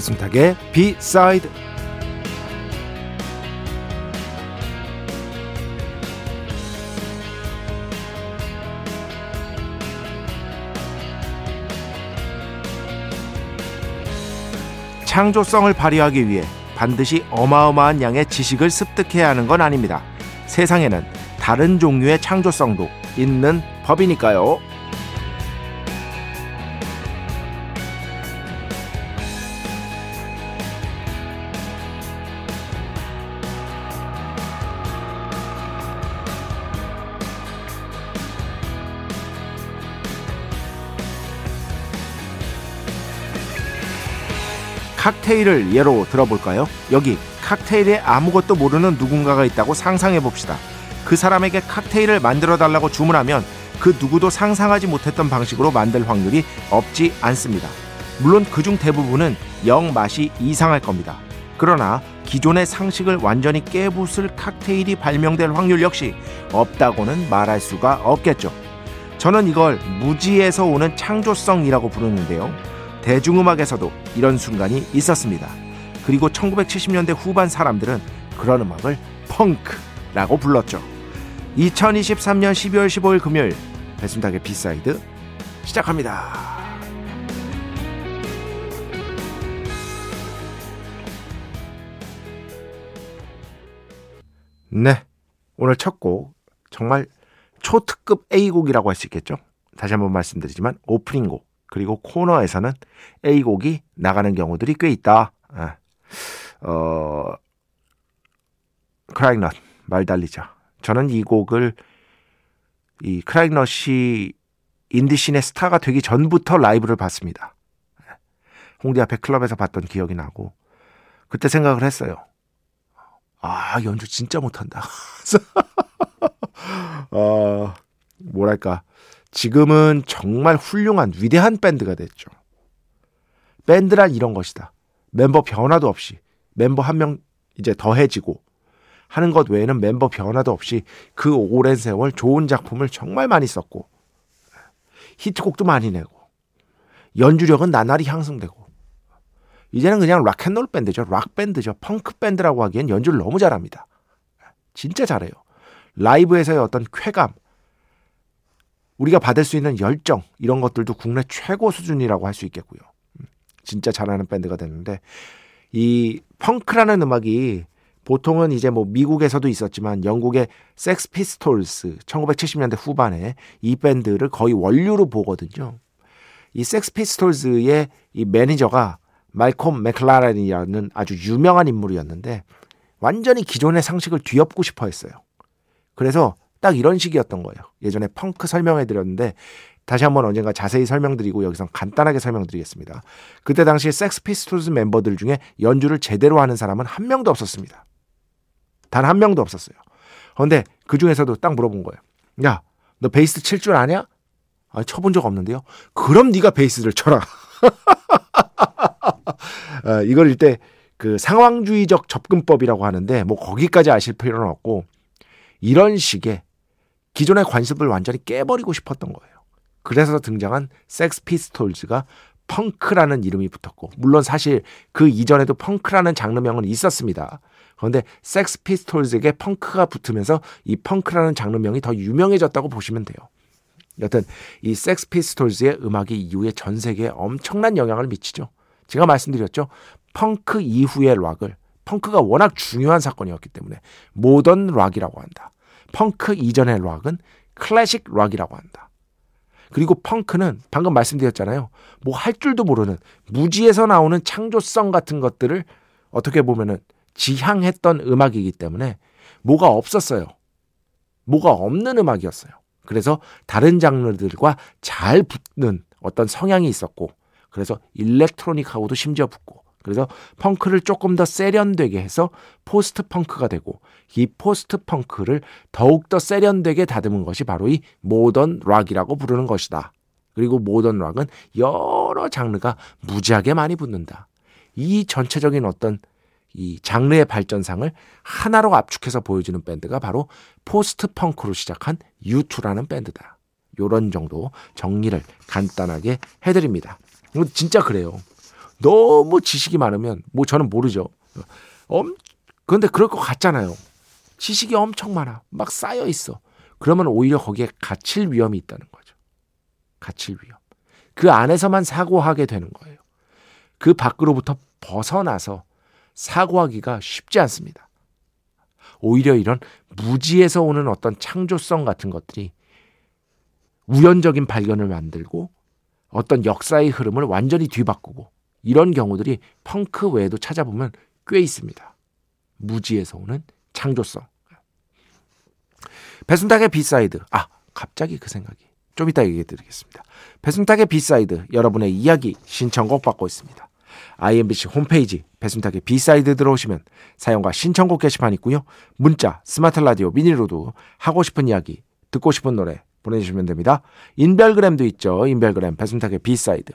배승탁의 비사이드 창조성을 발휘하기 위해 반드시 어마어마한 양의 지식을 습득해야 하는 건 아닙니다. 세상에는 다른 종류의 창조성도 있는 법이니까요. 칵테일을 예로 들어볼까요? 여기 칵테일에 아무것도 모르는 누군가가 있다고 상상해 봅시다. 그 사람에게 칵테일을 만들어 달라고 주문하면 그 누구도 상상하지 못했던 방식으로 만들 확률이 없지 않습니다. 물론 그중 대부분은 영 맛이 이상할 겁니다. 그러나 기존의 상식을 완전히 깨부술 칵테일이 발명될 확률 역시 없다고는 말할 수가 없겠죠. 저는 이걸 무지에서 오는 창조성이라고 부르는데요. 대중음악에서도 이런 순간이 있었습니다. 그리고 1970년대 후반 사람들은 그런 음악을 펑크라고 불렀죠. 2023년 12월 15일 금요일 배순탁의 B side 시작합니다. 네. 오늘 첫 곡 정말 초특급 A곡이라고 할 수 있겠죠. 다시 한번 말씀드리지만 오프닝 곡 그리고 코너에서는 A곡이 나가는 경우들이 꽤 있다. 아, 어, 크라이넛 말 달리죠. 저는 이 곡을 이 크라이넛이 인디신의 스타가 되기 전부터 라이브를 봤습니다. 홍대 앞에 클럽에서 봤던 기억이 나고 그때 생각을 했어요. 아 연주 진짜 못한다. 어, 뭐랄까 지금은 정말 훌륭한 위대한 밴드가 됐죠. 밴드란 이런 것이다. 멤버 변화도 없이 멤버 한 명 이제 더해지고 하는 것 외에는 멤버 변화도 없이 그 오랜 세월 좋은 작품을 정말 많이 썼고 히트곡도 많이 내고 연주력은 나날이 향상되고 이제는 그냥 락앤롤 밴드죠. 락 밴드죠. 펑크 밴드라고 하기엔 연주를 너무 잘합니다. 진짜 잘해요. 라이브에서의 어떤 쾌감, 우리가 받을 수 있는 열정 이런 것들도 국내 최고 수준이라고 할 수 있겠고요. 음, 진짜 잘하는 밴드가 됐는데 이 펑크라는 음악이 보통은 이제 뭐 미국에서도 있었지만 영국의 섹스 피스톨스 1970년대 후반에 이 밴드를 거의 원류로 보거든요. 이 섹스 피스톨스의 이 매니저가 말콤 맥클라렌이라는 아주 유명한 인물이었는데 완전히 기존의 상식을 뒤엎고 싶어 했어요. 그래서 딱 이런 식이었던 거예요. 예전에 펑크 설명해 드렸는데 다시 한번 언젠가 자세히 설명드리고 여기서 간단하게 설명드리겠습니다. 그때 당시 섹스 피스톨스 멤버들 중에 연주를 제대로 하는 사람은 한 명도 없었습니다. 단 한 명도 없었어요. 그런데 그 중에서도 딱 물어본 거예요. 야, 너 베이스 칠 줄 아냐? 아, 쳐본 적 없는데요. 그럼 네가 베이스를 쳐라. 어, 이걸 일테면 그 상황주의적 접근법이라고 하는데 뭐 거기까지 아실 필요는 없고 이런 식의 기존의 관습을 완전히 깨버리고 싶었던 거예요. 그래서 등장한 섹스 피스톨즈가 펑크라는 이름이 붙었고 물론 사실 그 이전에도 펑크라는 장르명은 있었습니다. 그런데 섹스 피스톨즈에게 펑크가 붙으면서 이 펑크라는 장르명이 더 유명해졌다고 보시면 돼요. 여튼 이 섹스 피스톨즈의 음악이 이후에 전 세계에 엄청난 영향을 미치죠. 제가 말씀드렸죠. 펑크 이후의 락을 펑크가 워낙 중요한 사건이었기 때문에 모던 락이라고 한다. 펑크 이전의 락은 클래식 락이라고 한다. 그리고 펑크는 방금 말씀드렸잖아요. 뭐 할 줄도 모르는 무지에서 나오는 창조성 같은 것들을 어떻게 보면은 지향했던 음악이기 때문에 뭐가 없었어요. 뭐가 없는 음악이었어요. 그래서 다른 장르들과 잘 붙는 어떤 성향이 있었고 그래서 일렉트로닉하고도 심지어 붙고 그래서 펑크를 조금 더 세련되게 해서 포스트 펑크가 되고 이 포스트 펑크를 더욱더 세련되게 다듬은 것이 바로 이 모던 락이라고 부르는 것이다. 그리고 모던 락은 여러 장르가 무지하게 많이 붙는다. 이 전체적인 어떤 이 장르의 발전상을 하나로 압축해서 보여주는 밴드가 바로 포스트 펑크로 시작한 U2라는 밴드다. 요런 정도 정리를 간단하게 해드립니다. 진짜 그래요. 너무 지식이 많으면 뭐 저는 모르죠. 엄 그런데 그럴 것 같잖아요. 지식이 엄청 많아. 막 쌓여 있어. 그러면 오히려 거기에 갇힐 위험이 있다는 거죠. 갇힐 위험. 그 안에서만 사고하게 되는 거예요. 그 밖으로부터 벗어나서 사고하기가 쉽지 않습니다. 오히려 이런 무지에서 오는 어떤 창조성 같은 것들이 우연적인 발견을 만들고 어떤 역사의 흐름을 완전히 뒤바꾸고 이런 경우들이 펑크 외에도 찾아보면 꽤 있습니다. 무지에서 오는 창조성. 배순탁의 B side. 아, 갑자기 그 생각이. 좀 이따 얘기해 드리겠습니다. 배순탁의 B side 여러분의 이야기 신청곡 받고 있습니다. IMBC 홈페이지 배순탁의 B side 들어오시면 사연과 신청곡 게시판 있고요. 문자, 스마트 라디오, 미니로도 하고 싶은 이야기, 듣고 싶은 노래 보내주시면 됩니다. 인별그램도 있죠. 인별그램 배순탁의 B side.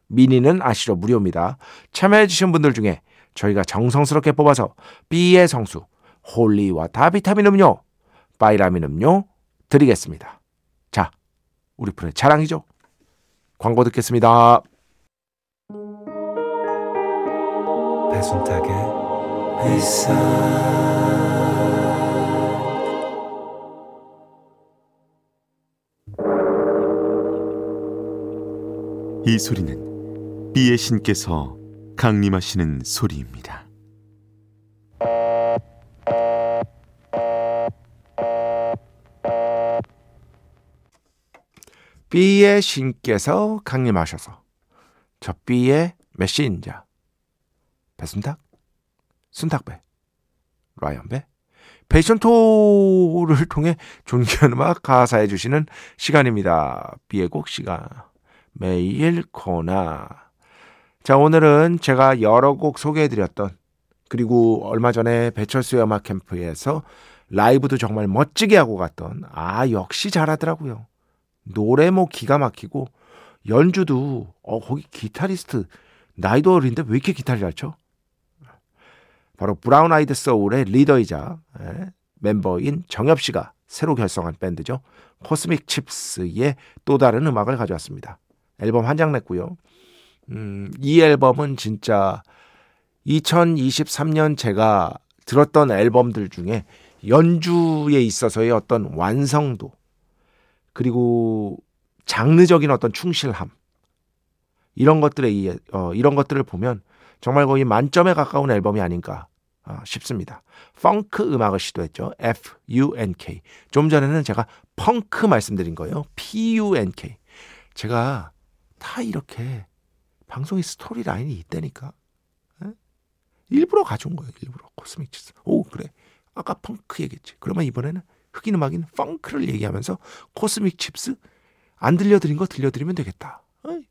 미니는 아시죠? 무료입니다. 참여해주신 분들 중에 저희가 정성스럽게 뽑아서 B의 성수, holy water 비타민 음료, 바이라민 음료 드리겠습니다. 자, 우리 프로의 자랑이죠. 광고 듣겠습니다. 배순탁의 회사 이 소리는 비의 신께서 강림하시는 소리입니다. B의 신께서 강림하셔서 저 B의 메신저 배순탁, 순탁배, 라이언배, 패션토를 통해 존귀한 음악 가사해 주시는 시간입니다. B의 곡 시간. 매일 코나. 자, 오늘은 제가 여러 곡 소개해 드렸던 그리고 얼마 전에 배철수의 음악 캠프에서 라이브도 정말 멋지게 하고 갔던 아, 역시 잘하더라고요. 노래 뭐 기가 막히고 연주도 어 거기 기타리스트 나이도 어린데 왜 이렇게 기타를 잘 쳐? 바로 Brown Eyed Soul의 리더이자 예, 멤버인 정엽 씨가 새로 결성한 밴드죠. Cosmic Chips의 또 다른 음악을 가져왔습니다. 앨범 한 장 냈고요. 음, 이 앨범은 진짜 2023년 제가 들었던 앨범들 중에 연주에 있어서의 어떤 완성도 그리고 장르적인 어떤 충실함 이런 것들에 어, 이런 것들을 보면 정말 거의 만점에 가까운 앨범이 아닌가 어, 싶습니다. 펑크 음악을 시도했죠. F U N K. 좀 전에는 제가 펑크 말씀드린 거예요. P U N K. 제가 다 이렇게 방송의 스토리 라인이 있다니까. 에? 일부러 가져온 거예요. 일부러 Cosmic Chips. 오 그래. 아까 펑크 얘기했지. 그러면 이번에는 흑인 음악인 펑크를 얘기하면서 Cosmic Chips 안 들려드린 거 들려드리면 되겠다. 어이,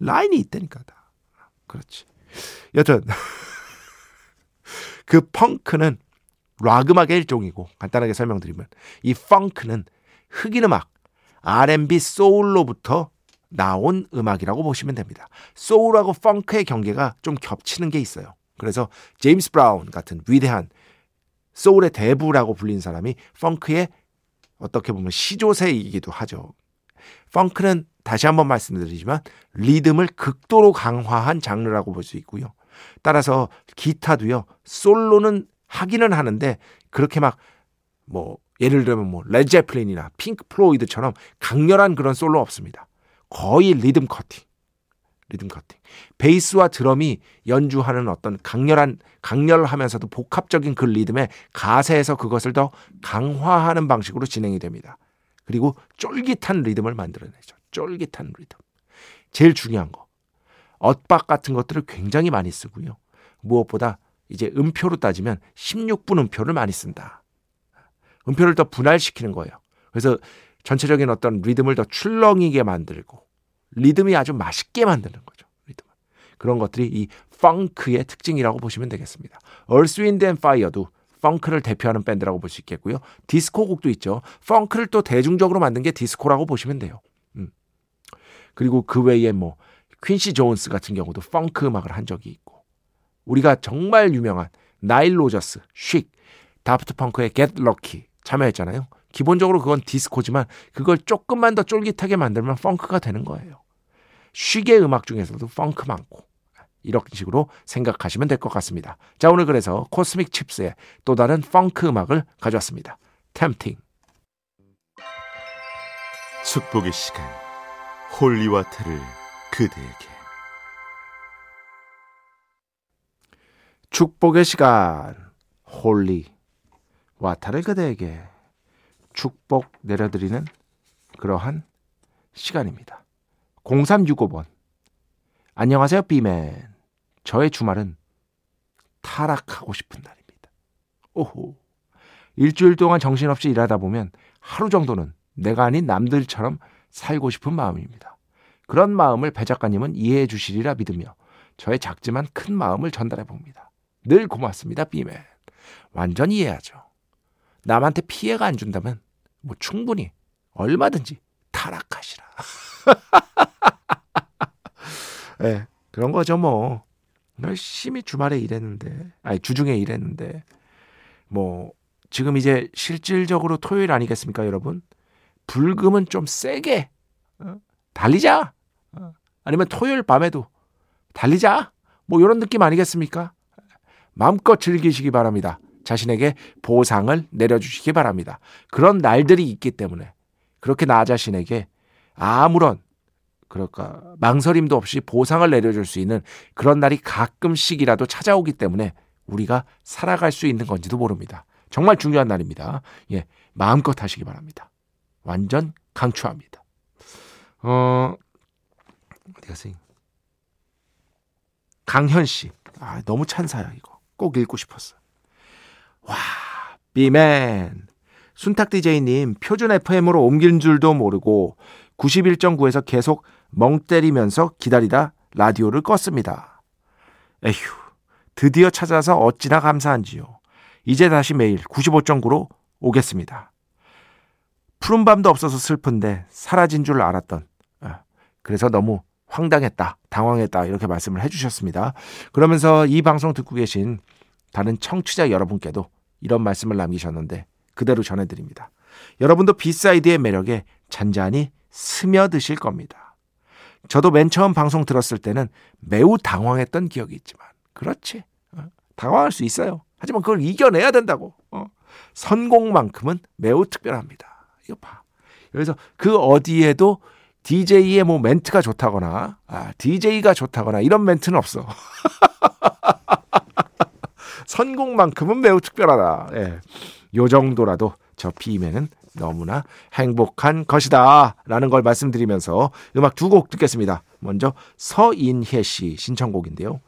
라인이 있다니까 다. 그렇지. 여튼 그 펑크는 락 음악의 일종이고 간단하게 설명드리면 이 펑크는 흑인 음악 R&B 소울로부터 나온 음악이라고 보시면 됩니다. 소울하고 펑크의 경계가 좀 겹치는 게 있어요. 그래서 제임스 브라운 같은 위대한 소울의 대부라고 불린 사람이 펑크의 어떻게 보면 시조세이기도 하죠. 펑크는 다시 한번 말씀드리지만 리듬을 극도로 강화한 장르라고 볼 수 있고요. 따라서 기타도요. 솔로는 하기는 하는데 그렇게 막 뭐 예를 들면 뭐 Led Zeppelin이나 Pink Floyd처럼 강렬한 그런 솔로 없습니다. 거의 리듬 커팅. 리듬 커팅. 베이스와 드럼이 연주하는 어떤 강렬한 강렬하면서도 복합적인 그 리듬에 가세해서 그것을 더 강화하는 방식으로 진행이 됩니다. 그리고 쫄깃한 리듬을 만들어내죠. 쫄깃한 리듬. 제일 중요한 거. 엇박 같은 것들을 굉장히 많이 쓰고요. 무엇보다 이제 음표로 따지면 16분 음표를 많이 쓴다. 음표를 더 분할시키는 거예요. 그래서 전체적인 어떤 리듬을 더 출렁이게 만들고 리듬이 아주 맛있게 만드는 거죠. 리듬. 그런 것들이 이 펑크의 특징이라고 보시면 되겠습니다. Earth, Wind and Fire도 펑크를 대표하는 밴드라고 볼 수 있겠고요. 디스코 곡도 있죠. 펑크를 또 대중적으로 만든 게 디스코라고 보시면 돼요. 음. 그리고 그 외에 뭐 퀸시 존스 같은 경우도 펑크 음악을 한 적이 있고 우리가 정말 유명한 나일 로저스, Chic, Daft Punk의 Get Lucky 참여했잖아요. 기본적으로 그건 디스코지만 그걸 조금만 더 쫄깃하게 만들면 펑크가 되는 거예요. Chic의 음악 중에서도 펑크 많고 이런 식으로 생각하시면 될 것 같습니다. 자 오늘 그래서 Cosmic Chips의 또 다른 펑크 음악을 가져왔습니다. Tempting 축복의 시간 holy water를 그대에게 축복의 시간 holy water를 그대에게 축복 내려드리는 그러한 시간입니다. 0365번 안녕하세요 B man 저의 주말은 타락하고 싶은 날입니다. 오호 일주일 동안 정신없이 일하다 보면 하루 정도는 내가 아닌 남들처럼 살고 싶은 마음입니다. 그런 마음을 배 작가님은 이해해 주시리라 믿으며 저의 작지만 큰 마음을 전달해 봅니다. 늘 고맙습니다, 비맨. 완전 이해하죠. 남한테 피해가 안 준다면 뭐 충분히 얼마든지 타락하시라. 예, 네, 그런 거죠, 뭐. 열심히 주말에 일했는데, 아니, 주중에 일했는데, 뭐, 지금 이제 실질적으로 토요일 아니겠습니까, 여러분? 불금은 좀 세게, 어? 달리자! 어? 아니면 토요일 밤에도 달리자! 뭐, 이런 느낌 아니겠습니까? 마음껏 즐기시기 바랍니다. 자신에게 보상을 내려주시기 바랍니다. 그런 날들이 있기 때문에 그렇게 나 자신에게 아무런 그럴까 망설임도 없이 보상을 내려줄 수 있는 그런 날이 가끔씩이라도 찾아오기 때문에 우리가 살아갈 수 있는 건지도 모릅니다. 정말 중요한 날입니다. 예, 마음껏 하시기 바랍니다. 완전 강추합니다. 어, 어디 가세요? 강현 씨. 아, 너무 찬사야, 이거. 꼭 읽고 싶었어. 와, 비맨. 순탁 DJ님, 표준 FM으로 옮긴 줄도 모르고 91.9에서 계속 멍 때리면서 기다리다 라디오를 껐습니다. 에휴, 드디어 찾아서 어찌나 감사한지요. 이제 다시 매일 95.9로 오겠습니다. 푸른 밤도 없어서 슬픈데 사라진 줄 알았던. 아, 그래서 너무 황당했다, 당황했다, 이렇게 말씀을 해주셨습니다. 그러면서 이 방송 듣고 계신 다른 청취자 여러분께도 이런 말씀을 남기셨는데 그대로 전해드립니다. 여러분도 B side의 매력에 잔잔히 스며드실 겁니다. 저도 맨 처음 방송 들었을 때는 매우 당황했던 기억이 있지만 그렇지. 어, 당황할 수 있어요. 하지만 그걸 이겨내야 된다고. 어. 선곡만큼은 매우 특별합니다. 이거 봐. 그래서 그 어디에도 DJ의 뭐 멘트가 좋다거나 아, DJ가 좋다거나 이런 멘트는 없어. 선곡만큼은 매우 특별하다. 예. 요 정도라도 저 비맨은 너무나 행복한 것이다. 라는 걸 말씀드리면서 음악 두 곡 듣겠습니다. 먼저 서인혜 씨 신청곡인데요.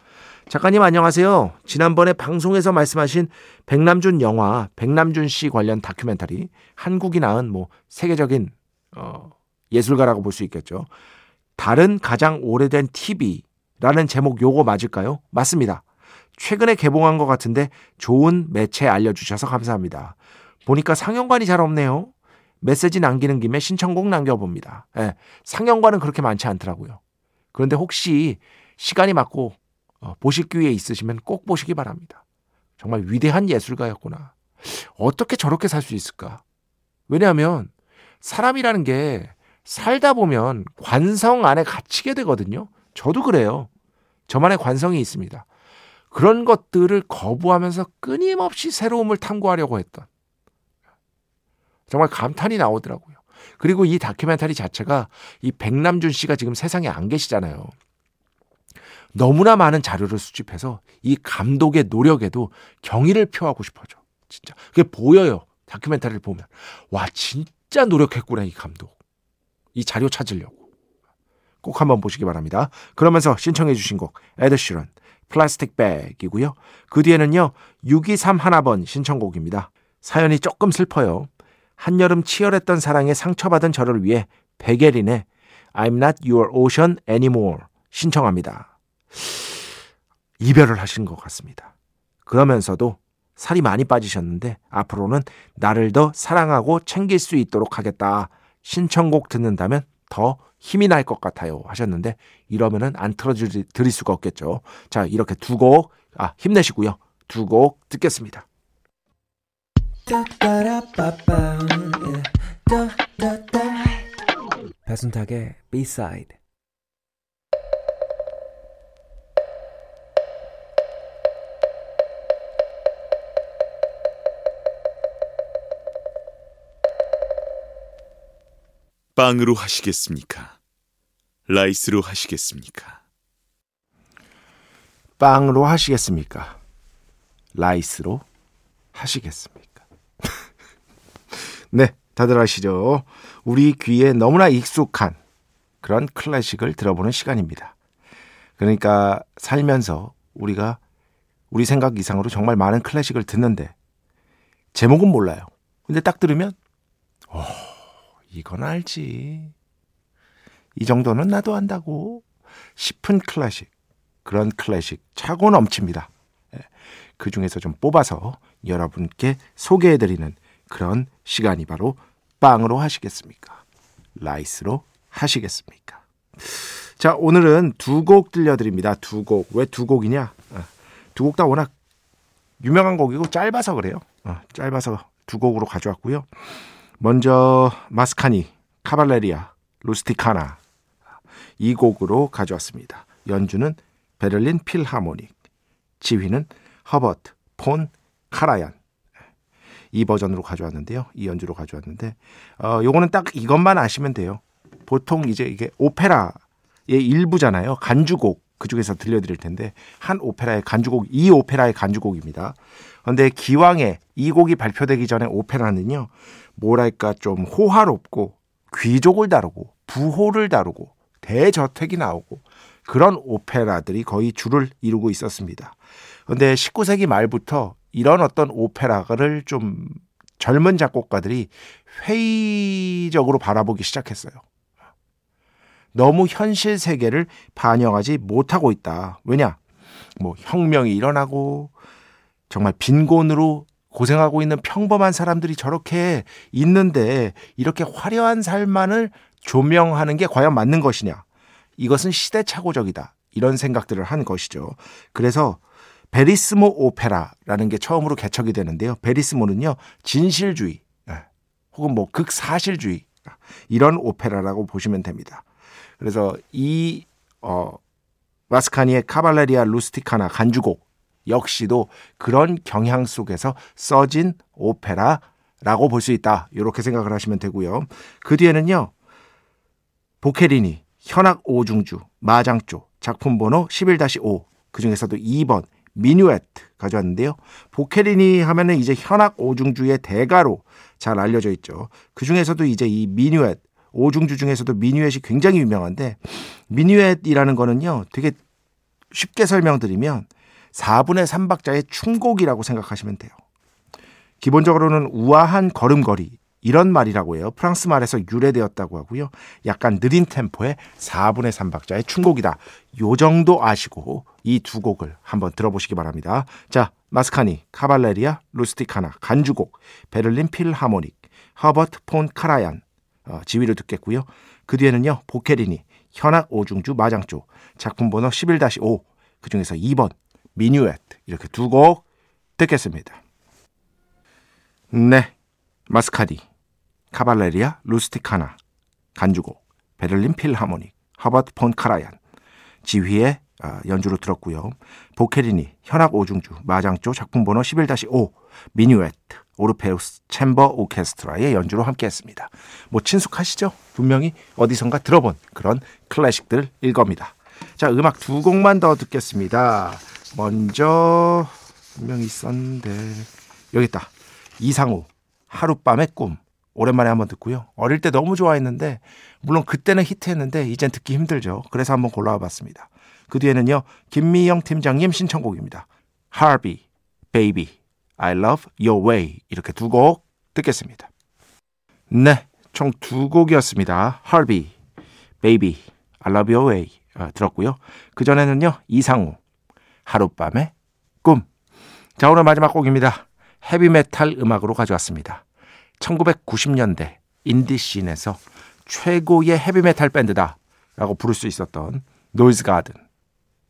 작가님 안녕하세요. 지난번에 방송에서 말씀하신 백남준 영화 백남준 씨 관련 다큐멘터리 한국이 낳은 뭐 세계적인 어, 예술가라고 볼 수 있겠죠. 다른 가장 오래된 TV라는 제목 요거 맞을까요? 맞습니다. 최근에 개봉한 것 같은데 좋은 매체 알려주셔서 감사합니다. 보니까 상영관이 잘 없네요. 메시지 남기는 김에 신청곡 남겨봅니다. 예, 상영관은 그렇게 많지 않더라고요. 그런데 혹시 시간이 맞고 어, 보실 기회 있으시면 꼭 보시기 바랍니다. 정말 위대한 예술가였구나. 어떻게 저렇게 살 수 있을까? 왜냐하면 사람이라는 게 살다 보면 관성 안에 갇히게 되거든요. 저도 그래요. 저만의 관성이 있습니다. 그런 것들을 거부하면서 끊임없이 새로움을 탐구하려고 했던 정말 감탄이 나오더라고요. 그리고 이 다큐멘터리 자체가 이 백남준 씨가 지금 세상에 안 계시잖아요. 너무나 많은 자료를 수집해서 이 감독의 노력에도 경의를 표하고 싶어져. 진짜. 그게 보여요. 다큐멘터리를 보면. 와, 진짜 노력했구나, 이 감독. 이 자료 찾으려고. 꼭 한번 보시기 바랍니다. 그러면서 신청해 주신 곡, 에드시런, 플라스틱 백이고요. 그 뒤에는요, 623 하나번 신청곡입니다. 사연이 조금 슬퍼요. 한여름 치열했던 사랑에 상처받은 저를 위해 백예린의 I'm not your ocean anymore 신청합니다. 이별을 하신 것 같습니다. 그러면서도 살이 많이 빠지셨는데 앞으로는 나를 더 사랑하고 챙길 수 있도록 하겠다. 신청곡 듣는다면 더 힘이 날 것 같아요 하셨는데 이러면은 안 틀어드릴 수가 없겠죠. 자 이렇게 두 곡 아, 힘내시고요. 두 곡 듣겠습니다. 배순탁의 B-side 빵으로 하시겠습니까? 라이스로 하시겠습니까? 빵으로 하시겠습니까? 라이스로 하시겠습니까? 네, 다들 아시죠? 우리 귀에 너무나 익숙한 그런 클래식을 들어보는 시간입니다. 그러니까 살면서 우리가 우리 생각 이상으로 정말 많은 클래식을 듣는데 제목은 몰라요. 근데 딱 들으면 오, 이건 알지. 이 정도는 나도 안다고 싶은 클래식. 그런 클래식 차고 넘칩니다. 예, 그 중에서 좀 뽑아서 여러분께 소개해드리는 그런 시간이 바로 빵으로 하시겠습니까? 라이스로 하시겠습니까? 자, 오늘은 두 곡 들려드립니다. 두 곡. 왜 두 곡이냐? 아, 두곡 다 워낙 유명한 곡이고 짧아서 그래요. 어, 짧아서 두 곡으로 가져왔고요. 먼저 마스카니, 카발레리아, 루스티카나 이 곡으로 가져왔습니다. 연주는 베를린 필하모닉, 지휘는 허버트 폰 카라얀 이 버전으로 가져왔는데요. 이 연주로 가져왔는데 어 요거는 딱 이것만 아시면 돼요. 보통 이제 이게 오페라의 일부잖아요. 간주곡 그 중에서 들려드릴 텐데 한 오페라의 간주곡 이 오페라의 간주곡입니다. 그런데 기왕에 이 곡이 발표되기 전에 오페라는요 뭐랄까 좀 호화롭고 귀족을 다루고 부호를 다루고 대저택이 나오고 그런 오페라들이 거의 줄을 이루고 있었습니다. 그런데 19세기 말부터 이런 어떤 오페라를 좀 젊은 작곡가들이 회의적으로 바라보기 시작했어요. 너무 현실 세계를 반영하지 못하고 있다. 왜냐? 뭐 혁명이 일어나고 정말 빈곤으로 고생하고 있는 평범한 사람들이 저렇게 있는데 이렇게 화려한 삶만을 조명하는 게 과연 맞는 것이냐. 이것은 시대착오적이다. 이런 생각들을 한 것이죠. 그래서 베리스모 오페라라는 게 처음으로 개척이 되는데요. 베리스모는요, 진실주의, 예, 혹은 뭐 극사실주의, 이런 오페라라고 보시면 됩니다. 그래서 이, 어, 마스카니의 카발레리아 루스티카나 간주곡, 역시도 그런 경향 속에서 써진 오페라라고 볼 수 있다. 이렇게 생각을 하시면 되고요. 그 뒤에는요. 보케리니, 현악 오중주, 마장조, 작품 번호 11-5, 그 중에서도 2번, 미뉴엣 가져왔는데요. 보케리니 하면은 이제 현악 오중주의 대가로 잘 알려져 있죠. 그 중에서도 이제 이 미뉴엣, 오중주 중에서도 미뉴엣이 굉장히 유명한데, 미뉴엣이라는 거는요, 되게 쉽게 설명드리면 4분의 3박자의 충곡이라고 생각하시면 돼요. 기본적으로는 우아한 걸음걸이 이런 말이라고 해요. 프랑스 말에서 유래되었다고 하고요. 약간 느린 템포의 4분의 3박자의 충곡이다. 요 정도 아시고 이 두 곡을 한번 들어보시기 바랍니다. 자, 마스카니, 카발레리아, 루스티카나, 간주곡, 베를린 필하모닉, 허버트 폰 카라얀 어, 지휘를 듣겠고요. 그 뒤에는요. 보케리니, 현악 오중주 마장조, 작품 번호 11-5, 그 중에서 2번 미뉴엣 이렇게 두 곡 듣겠습니다. 네, 마스카디, 카발레리아, 루스티카나, 간주곡, 베를린 필하모닉, 허버트 폰 카라얀, 지휘의 아, 연주로 들었고요. 보케리니, 현악 오중주, 마장조 작품 번호 11-5, 미뉴에트, 오르페우스 챔버 오케스트라의 연주로 함께했습니다. 뭐 친숙하시죠? 분명히 어디선가 들어본 그런 클래식들일 겁니다. 자, 음악 두 곡만 더 듣겠습니다. 먼저 분명히 있었는데 여기 있다. 이상우 하룻밤의 꿈 오랜만에 한번 듣고요. 어릴 때 너무 좋아했는데 물론 그때는 히트했는데 이젠 듣기 힘들죠. 그래서 한번 골라와 봤습니다. 그 뒤에는요. 김미영 팀장님 신청곡입니다. Harvey, Baby, I Love Your Way 이렇게 두 곡 듣겠습니다. 네, 총 두 곡이었습니다. Harvey, Baby, I Love Your Way 어, 들었고요. 그 전에는요. 이상우, 하룻밤의 꿈. 자, 오늘 마지막 곡입니다. 헤비메탈 음악으로 가져왔습니다. 1990년대 인디씬에서 최고의 헤비메탈 밴드다 라고 부를 수 있었던 노이즈 가든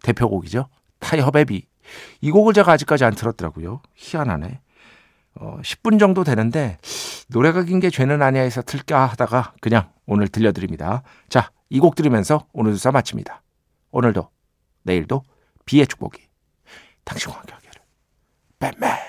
대표곡이죠. 타협의 비. 이 곡을 제가 아직까지 안 틀었더라고요. 희한하네. 어, 10분 정도 되는데 노래가 긴 게 죄는 아니야 해서 틀까 하다가 그냥 오늘 들려드립니다. 자, 이 곡 들으면서 오늘 순서 마칩니다. 오늘도 내일도 비의 축복이 당신과 함께 하기를. 뱀맨